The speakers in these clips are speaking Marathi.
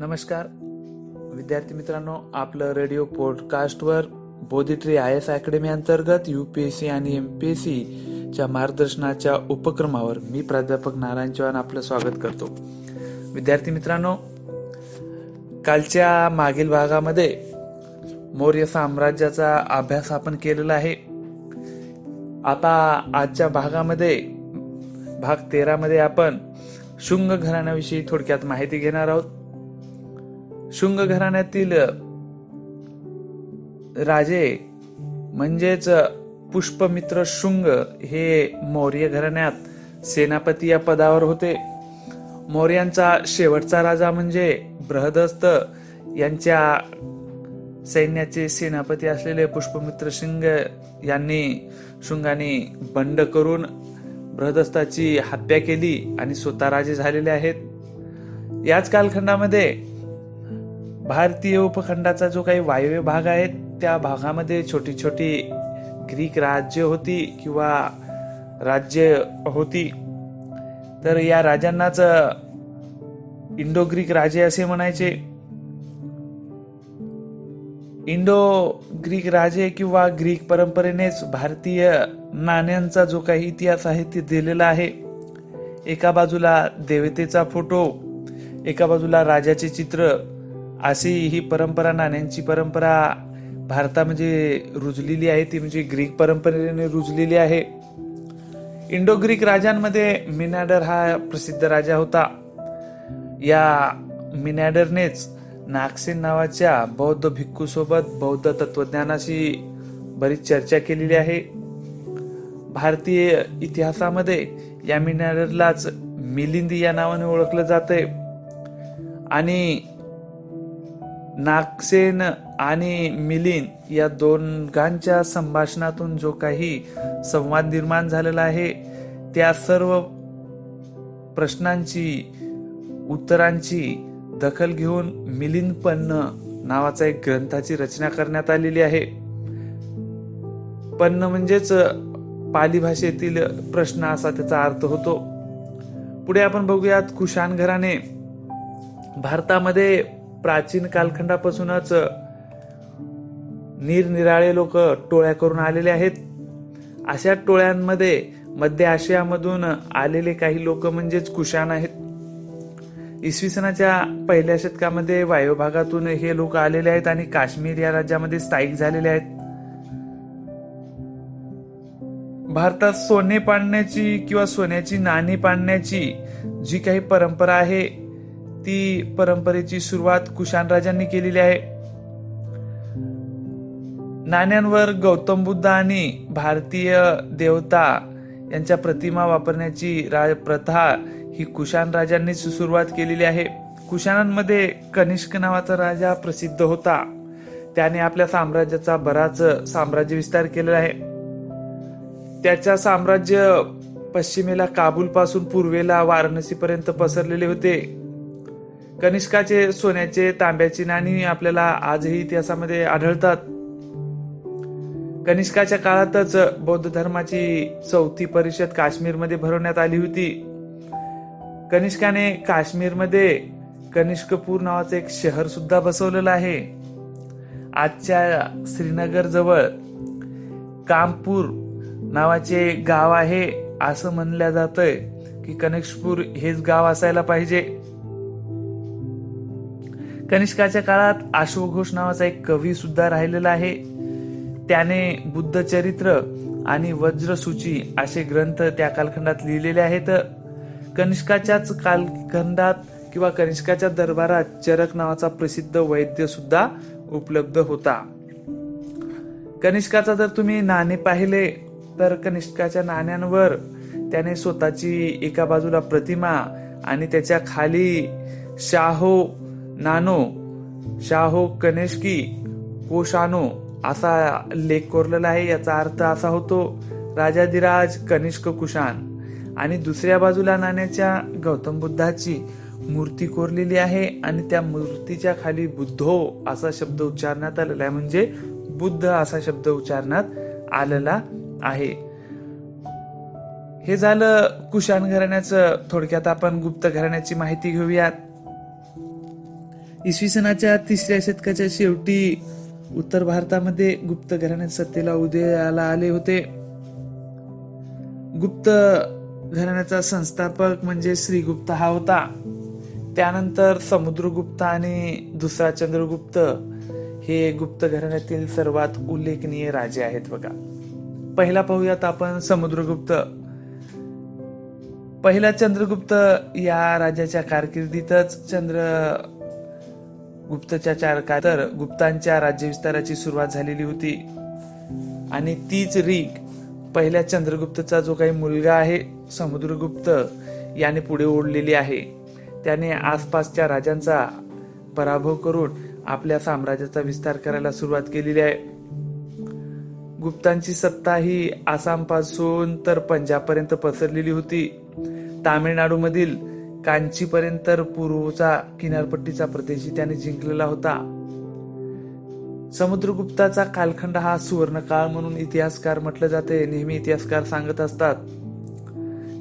नमस्कार. विद्यार्थी मित्रांनो आपलं रेडिओ पॉडकास्टवर बोधिट्री आय एस अकॅडमी अंतर्गत यू पी ए सी आणि एम पी एमपीएससी च्या मार्गदर्शनाच्या उपक्रमावर मी प्राध्यापक नारायण चव्हाण आपलं स्वागत करतो. विद्यार्थी मित्रांनो कालच्या मागील भागामध्ये मौर्य साम्राज्याचा अभ्यास आपण केलेला आहे. आता आजच्या भागामध्ये भाग तेरामध्ये आपण शुंग घराण्याविषयी थोडक्यात माहिती घेणार आहोत. शुंग घराण्यातील राजे म्हणजेच पुष्पमित्र शुंग हे मौर्य घराण्यात सेनापती या पदावर होते. मौर्यांचा शेवटचा राजा म्हणजे बृहदस्त यांच्या सैन्याचे सेनापती असलेले पुष्पमित्र सिंग यांनी शुंगाने बंड करून बृहदस्ताची हत्या केली आणि स्वतः राजे झालेले आहेत. याच कालखंडामध्ये भारतीय उपखंडाचा जो काही वायव्य भाग आहे त्या भागामध्ये छोटी छोटी ग्रीक राज्य होती किंवा राज्य होती. तर या राजांनाच इंडो ग्रीक राजे असे म्हणायचे. इंडो ग्रीक राजे किंवा ग्रीक परंपरेनेच भारतीय नाण्यांचा जो काही इतिहास आहे ते दिलेला आहे. एका बाजूला देवतेचा फोटो एका बाजूला राजाचे चित्र अशी ही परंपरा नाण्यांची परंपरा भारतामध्ये म्हणजे रुजलेली आहे ती म्हणजे ग्रीक परंपरेने रुजलेली आहे. इंडो ग्रीक राजांमध्ये मिनॅडर हा प्रसिद्ध राजा होता. या मिनॅडरनेच नागसेन नावाच्या बौद्ध भिक्खूसोबत बौद्ध तत्वज्ञानाशी बरीच चर्चा केलेली आहे. भारतीय इतिहासामध्ये या मिनॅडरलाच मिलिंदी या नावाने ओळखलं जाते आणि नागसेन आणि मिलिंद या दोघांच्या संभाषणातून जो काही संवाद निर्माण झालेला आहे त्या सर्व प्रश्नांची उत्तरांची दखल घेऊन मिलिंद पन्न नावाचा एक ग्रंथाची रचना करण्यात आलेली आहे. पन्न म्हणजेच पाली भाषेतील प्रश्न असा त्याचा अर्थ होतो. पुढे आपण बघूयात कुशान घराने भारतामध्ये प्राचीन कालखंडापासूनच निरनिराळे लोक टोळ्या करून आलेले आहेत. अशा टोळ्यांमध्ये मध्य आशियामधून आलेले काही लोक म्हणजेच कुशाण आहेत. इसवी सनाच्या पहिल्या शतकामध्ये वायव्य भागातून हे लोक आलेले आहेत आणि काश्मीर या राज्यामध्ये स्थायिक झालेले आहेत. भारतात सोने पाडण्याची किंवा सोन्याची नाणी पाडण्याची जी काही परंपरा आहे ती परंपरेची सुरुवात कुशाण राजांनी केलेली आहे. नाण्यांवर गौतम बुद्ध आणि भारतीय देवता यांच्या प्रतिमा वापरण्याची प्रथा ही कुशाण राजांनीच सुरुवात केलेली आहे. कुशाणांमध्ये कनिष्क नावाचा राजा प्रसिद्ध होता. त्याने आपल्या साम्राज्याचा बराच साम्राज्य विस्तार केलेला आहे. त्याच्या साम्राज्य पश्चिमेला काबूल पासून पूर्वेला वाराणसी पर्यंत पसरलेले होते. कनिष्काचे सोन्याचे तांब्याची नाणी आपल्याला आजही इतिहासामध्ये आढळतात. कनिष्काच्या काळातच बौद्ध धर्माची चौथी परिषद काश्मीरमध्ये भरवण्यात आली होती. कनिष्काने काश्मीरमध्ये कनिष्कपूर नावाचं एक शहर सुद्धा बसवलेलं आहे. आजच्या श्रीनगर जवळ कामपूर नावाचे गाव आहे असं म्हणलं जातंय की कनिष्कपूर हेच गाव असायला पाहिजे. कनिष्काच्या काळात अश्वघोष नावाचा एक कवी सुद्धा राहिलेला आहे. त्याने बुद्ध चरित्र आणि वज्रसूची असे ग्रंथ त्या कालखंडात लिहिलेले आहेत. कनिष्काच्याच कालखंडात किंवा कनिष्काच्या दरबारात चरक नावाचा प्रसिद्ध वैद्य सुद्धा उपलब्ध होता. कनिष्काचा जर तुम्ही नाणे पाहिले तर कनिष्काच्या नाण्यांवर त्याने स्वतःची एका बाजूला प्रतिमा आणि त्याच्याखाली शाहो नानो शाहो कनिष्की कोशानो असा लेख कोरलेला आहे याचा अर्थ असा होतो राजाधिराज कनिष्क कुशान. आणि दुसऱ्या बाजूला नाण्याच्या गौतम बुद्धाची मूर्ती कोरलेली आहे आणि त्या मूर्तीच्या खाली बुद्धो असा शब्द उच्चारण्यात आलेला आहे. म्हणजे बुद्ध असा शब्द उच्चारण्यात आलेला आहे. हे झालं कुशाण घराण्याचं. थोडक्यात आपण गुप्त घराण्याची माहिती घेऊयात. इसवी सनाच्या तिसऱ्या शतकाच्या शेवटी उत्तर भारतामध्ये गुप्त घराण्यात सत्तेला उदयाला आले होते. गुप्त घराण्याचा संस्थापक म्हणजे श्रीगुप्त हा होता. त्यानंतर समुद्रगुप्त आणि दुसरा चंद्रगुप्त हे गुप्त घराण्यातील सर्वात उल्लेखनीय राजे आहेत बघा. पहिला पाहूयात आपण समुद्रगुप्त. पहिला चंद्रगुप्त या राजाच्या कारकिर्दीतच चंद्र गुप्तच्या चार तर गुप्तांच्या राज्यविस्ताराची सुरुवात झालेली होती. आणि तीच रीग पहिल्या चंद्रगुप्तचा जो काही मुलगा आहे समुद्रगुप्त याने पुढे ओढलेली आहे. त्याने आसपासच्या राजांचा पराभव करून आपल्या साम्राज्याचा विस्तार करायला सुरुवात केलेली आहे. गुप्तांची सत्ता ही आसामपासून तर पंजाबपर्यंत पसरलेली होती. तामिळनाडूमधील कांचीपर्यंत पूर्वचा किनारपट्टीचा प्रदेशही त्याने जिंकलेला होता. समुद्रगुप्ताचा कालखंड हा सुवर्णकाळ म्हणून इतिहासकार म्हटलं जाते नेहमी इतिहासकार सांगत असतात.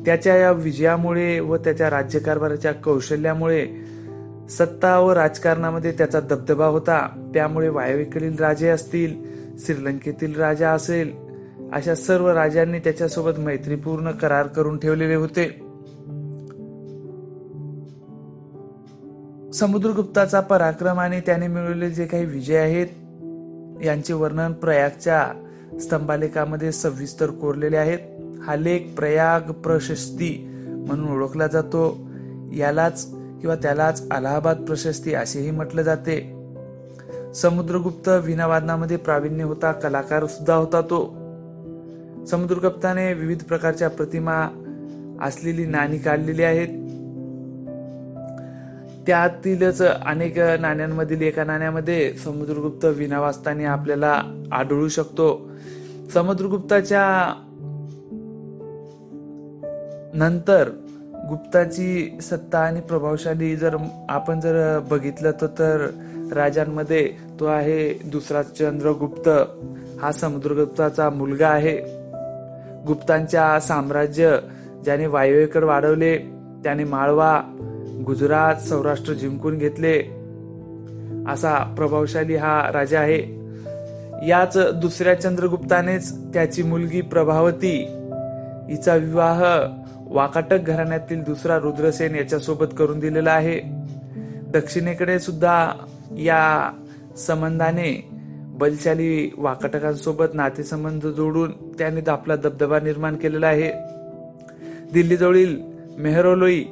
त्याच्या या विजयामुळे व त्याच्या राज्यकारभाराच्या कौशल्यामुळे सत्ता व राजकारणामध्ये त्याचा दबदबा होता. त्यामुळे वायव्येकडील राजे असतील श्रीलंकेतील राजा असेल अशा सर्व राजांनी त्याच्यासोबत मैत्रीपूर्ण करार करून ठेवलेले होते. समुद्रगुप्ताचा पराक्रम आणि त्याने मिळवलेले जे काही विजय आहेत यांचे वर्णन प्रयागच्या स्तंभालेखामध्ये सविस्तर कोरलेले आहेत. हा लेख प्रयाग प्रशस्ती म्हणून ओळखला जातो. यालाच किंवा त्यालाच अलाहाबाद प्रशस्ती असेही म्हटले जाते. समुद्रगुप्त विनावादनामध्ये प्रावीण्य होता कलाकार सुद्धा होता तो. समुद्रगुप्ताने विविध प्रकारच्या प्रतिमा असलेली नाणी काढलेली आहेत. त्यातीलच अनेक नाण्यांमधील एका नाण्यामध्ये समुद्रगुप्त विना वाचताना आपल्याला आढळू शकतो. समुद्रगुप्ताच्या नंतर गुप्ताची सत्ता आणि प्रभावशाली जर आपण जर बघितलं तर राजांमध्ये तो आहे दुसरा चंद्रगुप्त. हा समुद्रगुप्ताचा मुलगा आहे. गुप्तांच्या साम्राज्य ज्याने वायव्येकडे वाढवले त्याने माळवा गुजरात सौराष्ट्र जिंकून घेतले. असा प्रभावशाली हा राजा आहे. याच दुसऱ्या चंद्रगुप्तानेच त्याची मुलगी प्रभावती. हिचा विवाह वाकाटक घराण्यातील दुसरा रुद्रसेन याच्यासोबत करून दिलेला आहे. दक्षिणेकडे सुद्धा या संबंधाने बलशाली वाकाटकांसोबत नातेसंबंध जोडून त्याने आपला दबदबा निर्माण केलेला आहे. दिल्लीजवळील मेहरोलोई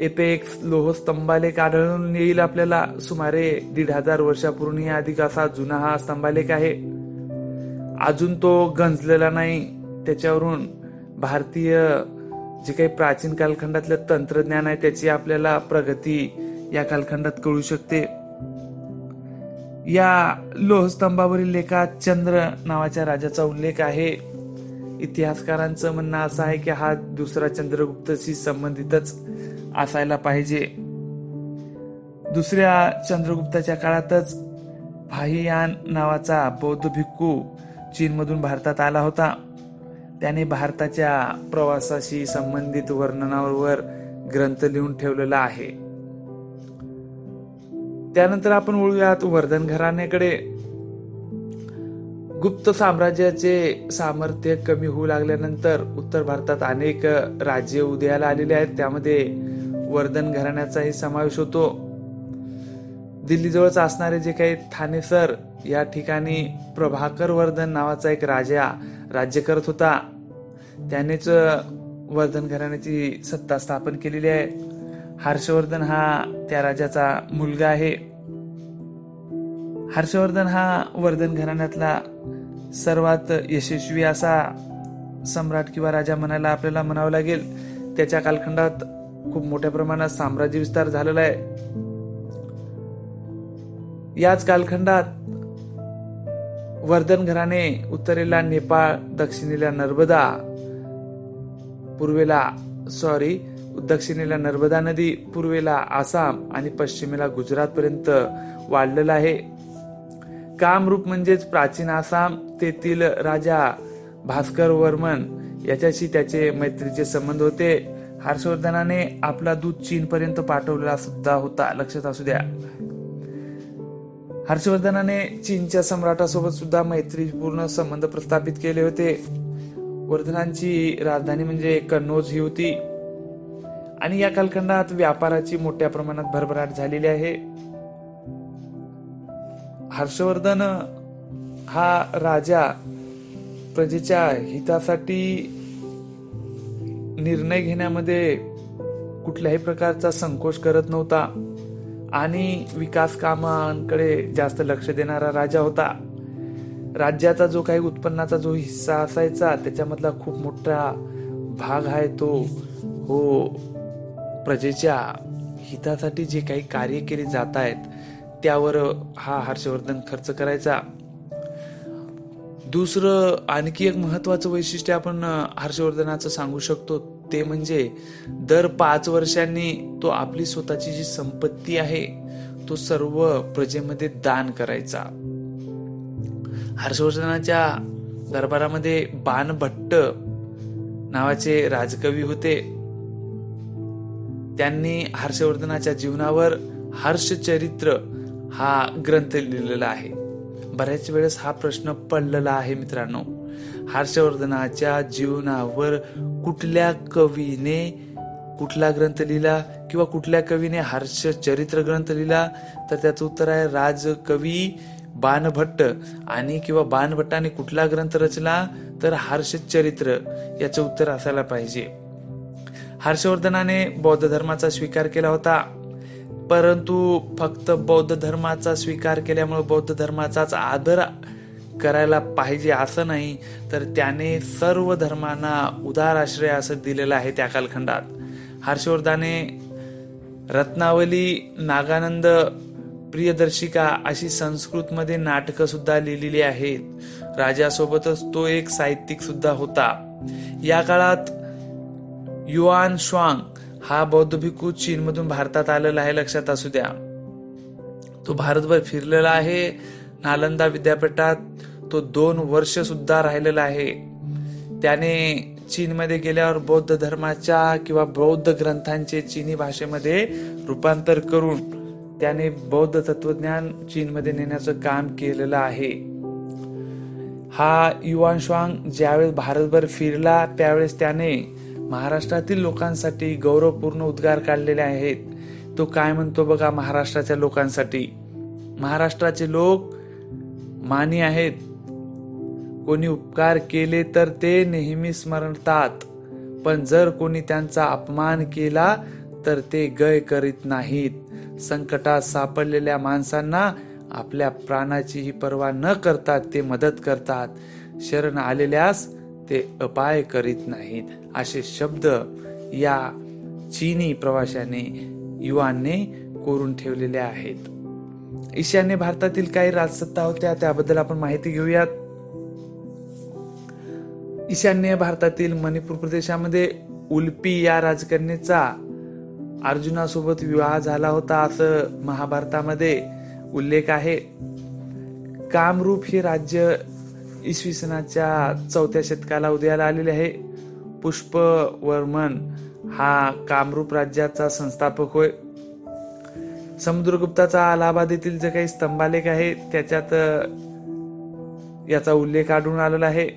येथे एक लोहस्तंभालेख आढळून येईल आपल्याला. सुमारे दीड हजार वर्षापूर्वी अधिक असा जुना हा स्तंभालेख आहे. अजून तो गंजलेला नाही. त्याच्यावरून भारतीय जे काही प्राचीन कालखंडातलं तंत्रज्ञान आहे त्याची आपल्याला प्रगती या कालखंडात कळू शकते. या लोहस्तंभावरील लेखात चंद्र नावाच्या राजाचा उल्लेख आहे. इतिहासकारांचं म्हणणं असं आहे की हा दुसरा चंद्रगुप्तशी संबंधितच. असायला पाहिजे. दुसऱ्या चंद्रगुप्ताच्या काळातच भाहियान नावाचा बौद्ध भिक्खू चीनमधून भारतात आला होता. त्याने भारताच्या प्रवासाशी संबंधित वर्णनावर ग्रंथ लिहून ठेवलेला आहे. त्यानंतर आपण वळूयात वर्धन घराण्याकडे गुप्त साम्राज्याचे सामर्थ्य कमी होऊ लागल्यानंतर उत्तर भारतात अनेक राज्य उदयाला आलेले आहेत. त्यामध्ये वर्धन घराण्याचाही समावेश होतो. दिल्लीजवळच असणारे जे काही थानेसर या ठिकाणी प्रभाकर वर्धन नावाचा एक राजा राज्य करत होता. त्यानेच वर्धन घराण्याची सत्ता स्थापन केलेली आहे. हर्षवर्धन हा त्या राजाचा मुलगा आहे. हर्षवर्धन हा वर्धन घराण्यातला सर्वात यशस्वी असा सम्राट किंवा राजा म्हणायला आपल्याला म्हणावं लागेल. त्याच्या कालखंडात खूप मोठ्या प्रमाणात साम्राज्य विस्तार झालेला आहे. याच कालखंडात वर्धन घराणे उत्तरेला नेपाळ दक्षिणेला नर्मदा पूर्वेला सॉरी दक्षिणेला नर्मदा नदी पूर्वेला आसाम आणि पश्चिमेला गुजरात पर्यंत वाढलेला आहे. कामरूप म्हणजेच प्राचीन आसाम तेथील राजा भास्कर वर्मन याच्याशी त्याचे मैत्रीचे संबंध होते. हर्षवर्धनाने आपला दूध चीन पर्यंत पाठवलेला सुद्धा होता. लक्षात असू द्या. हर्षवर्धनाने चीनच्या सम्राटासोबत सुद्धा मैत्रीपूर्ण संबंध प्रस्थापित केले होते. वर्धनांची राजधानी म्हणजे कन्नौज ही होती. आणि या कालखंडात व्यापाराची मोठ्या प्रमाणात भरभराट झालेली आहे. हर्षवर्धन हा राजा प्रजेच्या हितासाठी निर्णय घेण्यामध्ये कुठल्याही प्रकारचा संकोच करत नव्हता आणि विकास कामांकडे जास्त लक्ष देणारा राजा होता. राज्याचा जो काही उत्पन्नाचा जो हिस्सा असायचा त्याच्यामधला खूप मोठा भाग आहे तो हो प्रजेच्या हितासाठी जे काही कार्य केले जात आहेत त्यावर हा हर्षवर्धन खर्च करायचा. दुसरं आणखी एक महत्वाचं वैशिष्ट्य आपण हर्षवर्धनाचं सांगू शकतो ते म्हणजे दर पाच वर्षांनी तो आपली स्वतःची जी संपत्ती आहे तो सर्व प्रजेमध्ये दान करायचा. हर्षवर्धनाच्या दरबारामध्ये बाणभट्ट नावाचे राजकवी होते. त्यांनी हर्षवर्धनाच्या जीवनावर हर्षचरित्र हा ग्रंथ लिहिलेला आहे. बऱ्याच वेळेस हा प्रश्न पडलेला आहे मित्रांनो. हर्षवर्धनाच्या जीवनावर कुठल्या कवीने कुठला ग्रंथ लिहिला किंवा कुठल्या कवीने हर्ष चरित्र ग्रंथ लिहिला? तर त्याचं उत्तर आहे राजकवी बाणभट्ट. आणि किंवा बाणभट्टाने कुठला ग्रंथ रचला? तर हर्ष चरित्र याचं उत्तर असायला पाहिजे. हर्षवर्धनाने बौद्ध धर्माचा स्वीकार केला होता. परंतु फक्त बौद्ध धर्माचा स्वीकार केल्यामुळे बौद्ध धर्माचाच आदर करायला पाहिजे असं नाही तर त्याने सर्व धर्मांना उदार आश्रय असं दिलेलं आहे त्या कालखंडात. हर्षवर्धाने रत्नावली नागानंद प्रियदर्शिका अशी संस्कृतमध्ये नाटकं सुद्धा लिहिलेली आहेत. राजासोबतच तो एक साहित्यिक सुद्धा होता. या काळात युआन श्वांग हा बौद्ध भिक्खू चीन मधून भारतात आलेला आहे लक्षात असू द्या. तो भारतभर फिरलेला आहे नालंदा विद्यापीठात तो दोन वर्ष सुद्धा राहिलेला आहे. त्याने चीनमध्ये गेल्यावर बौद्ध धर्माच्या किंवा बौद्ध ग्रंथांचे चीनी भाषेमध्ये रूपांतर करून त्याने बौद्ध तत्वज्ञान चीनमध्ये नेण्याचं काम केलेलं आहे. हा युवान श्वांग ज्यावेळेस भारतभर फिरला त्यावेळेस त्याने महाराष्ट्रातील लोकांसाठी गौरवपूर्ण उद्गार काढलेले आहेत. तो काय म्हणतो बघा महाराष्ट्राच्या लोकांसाठी? महाराष्ट्राचे लोक मानी आहेत. कोणी उपकार केले तर ते नेहमी स्मरतात. पण जर कोणी त्यांचा अपमान केला तर ते गय करीत नाहीत. संकटात सापडलेल्या माणसांना आपल्या प्राणाचीही पर्वा न करतात ते मदत करतात. शरण आलेल्यास ते अपाय करीत नाहीत. असे शब्द या चीनी प्रवाशाने युवाने कोरून ठेवलेले आहेत. ईशान्य भारतातील काही राजसत्ता होत्या त्याबद्दल आपण माहिती घेऊयात. ईशान्य भारतातील मणिपूर प्रदेशामध्ये उल्पी या राजकन्याचा अर्जुनासोबत विवाह झाला होता असं महाभारतामध्ये उल्लेख आहे. कामरूप हे राज्य इसवी सनाच्या चौथ्या शतकाला उदयाला आलेले आहे. पुष्पवर्मन हा कामरूप राज्याचा संस्थापक होय. समुद्रगुप्ताचा अलाहाबाद येथील जे काही स्तंभालेख आहे त्याच्यात याचा उल्लेख आढळून आलेला आहे.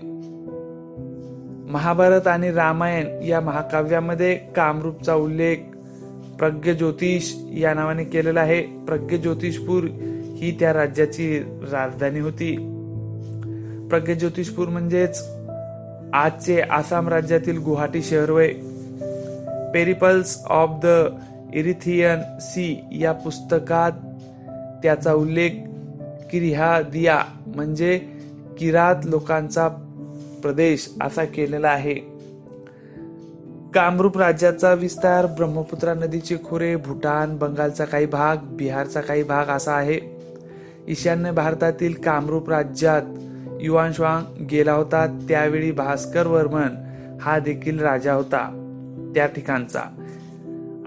महाभारत आणि रामायण या महाकाव्यामध्ये कामरूपचा उल्लेख प्रज्ञ ज्योतिष या नावाने केलेला आहे. प्रज्ञ ज्योतिषपूर ही त्या राज्याची राजधानी होती. प्रज्ञ ज्योतिषपूर म्हणजेच आजचे आसाम राज्यातील गुवाहाटी शहर वय Periplus of the Erythraean Sea या पुस्तकात त्याचा उल्लेख किरिहा दिया म्हणजे किरात लोकांचा प्रदेश असा केलेला आहे. कामरूप राज्याचा विस्तार ब्रह्मपुत्रा नदीचे खोरे भूटान बंगालचा काही भाग बिहारचा काही भाग असा आहे. ईशान्य भारतातील कामरूप राज्यात युवान श्वांग गेला होता त्यावेळी भास्कर वर्मन हा देखील राजा होता त्या ठिकाणचा.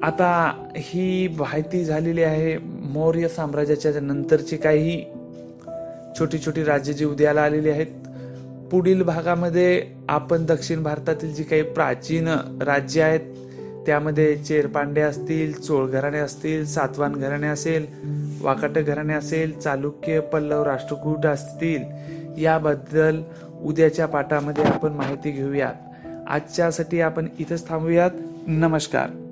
आता ही माहिती झालेली आहे मौर्य साम्राज्याच्या नंतरची काही छोटी छोटी राज्य जी उदयाला आलेली आहेत. पुढील भागामध्ये आपण दक्षिण भारतातील जी काही प्राचीन राज्य आहेत त्यामध्ये चेरपांडे असतील चोळ घराणे असतील सातवान घराणे असेल वाकाट घराणे असेल चालुक्य पल्लव राष्ट्रकूट असतील याबद्दल उद्याच्या पाठामध्ये आपण माहिती घेऊयात. आजच्यासाठी आपण इथंच थांबूयात. नमस्कार.